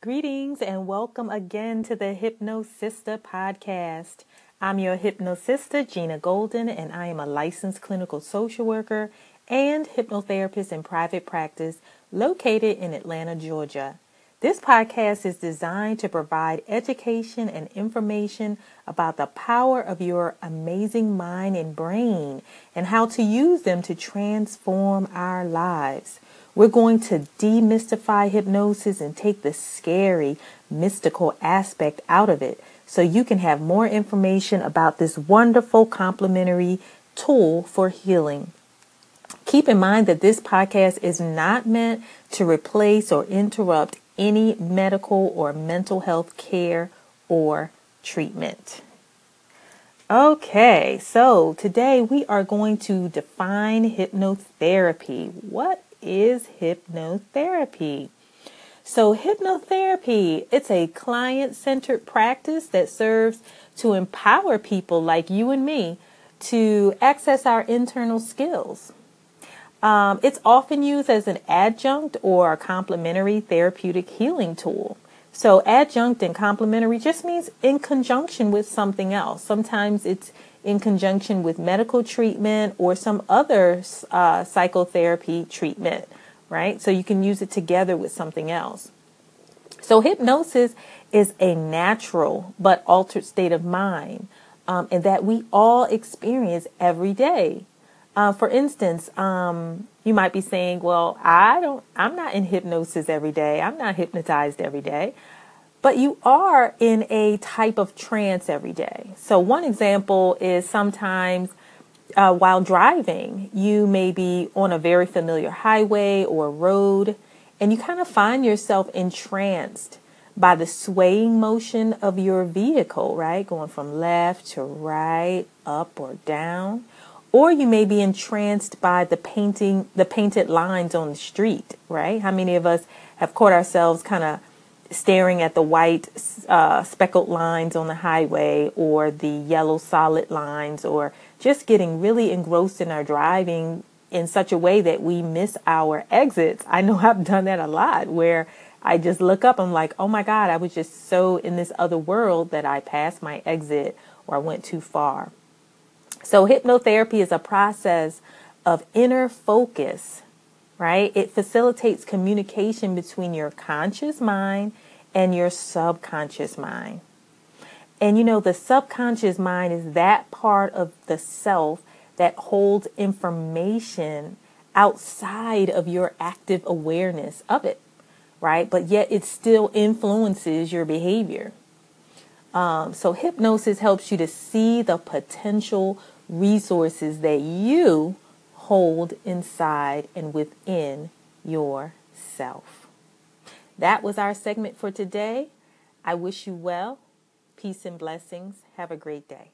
Greetings and welcome again to the Hypno Sister podcast. I'm your Hypno Sister, Gina Golden, and I am a licensed clinical social worker and hypnotherapist in private practice located in Atlanta, Georgia. This podcast is designed to provide education and information about the power of your amazing mind and brain and how to use them to transform our lives. We're going to demystify hypnosis and take the scary, mystical aspect out of it so you can have more information about this wonderful complementary tool for healing. Keep in mind that this podcast is not meant to replace or interrupt any medical or mental health care or treatment. Okay, so today we are going to define hypnotherapy. What is hypnotherapy. So hypnotherapy, it's a client-centered practice that serves to empower people like you and me to access our internal skills. Um, it's often used as an adjunct or a complementary therapeutic healing tool. So adjunct and complementary just means in conjunction with something else. Sometimes it's in conjunction with medical treatment or some other uh, psychotherapy treatment, right? So you can use it together with something else. So hypnosis is a natural but altered state of mind, um, and that we all experience every day. Uh, for instance, um, you might be saying, "Well, I don't. I'm not in hypnosis every day. I'm not hypnotized every day." but you are in a type of trance every day. So, one example is sometimes uh, while driving, you may be on a very familiar highway or road, and you kind of find yourself entranced by the swaying motion of your vehicle, right? Going from left to right, up or down. Or you may be entranced by the painting, the painted lines on the street, right? How many of us have caught ourselves kind of staring at the white uh, speckled lines on the highway or the yellow solid lines or just getting really engrossed in our driving in such a way that we miss our exits. I know I've done that a lot where I just look up, I'm like, oh my God, I was just so in this other world that I passed my exit or I went too far. So, hypnotherapy is a process of inner focus right? It facilitates communication between your conscious mind and your subconscious mind. And you know, the subconscious mind is that part of the self that holds information outside of your active awareness of it, right? But yet it still influences your behavior. Um, so, hypnosis helps you to see the potential resources that you hold inside and within yourself. That was our segment for today. I wish you well. Peace and blessings. Have a great day.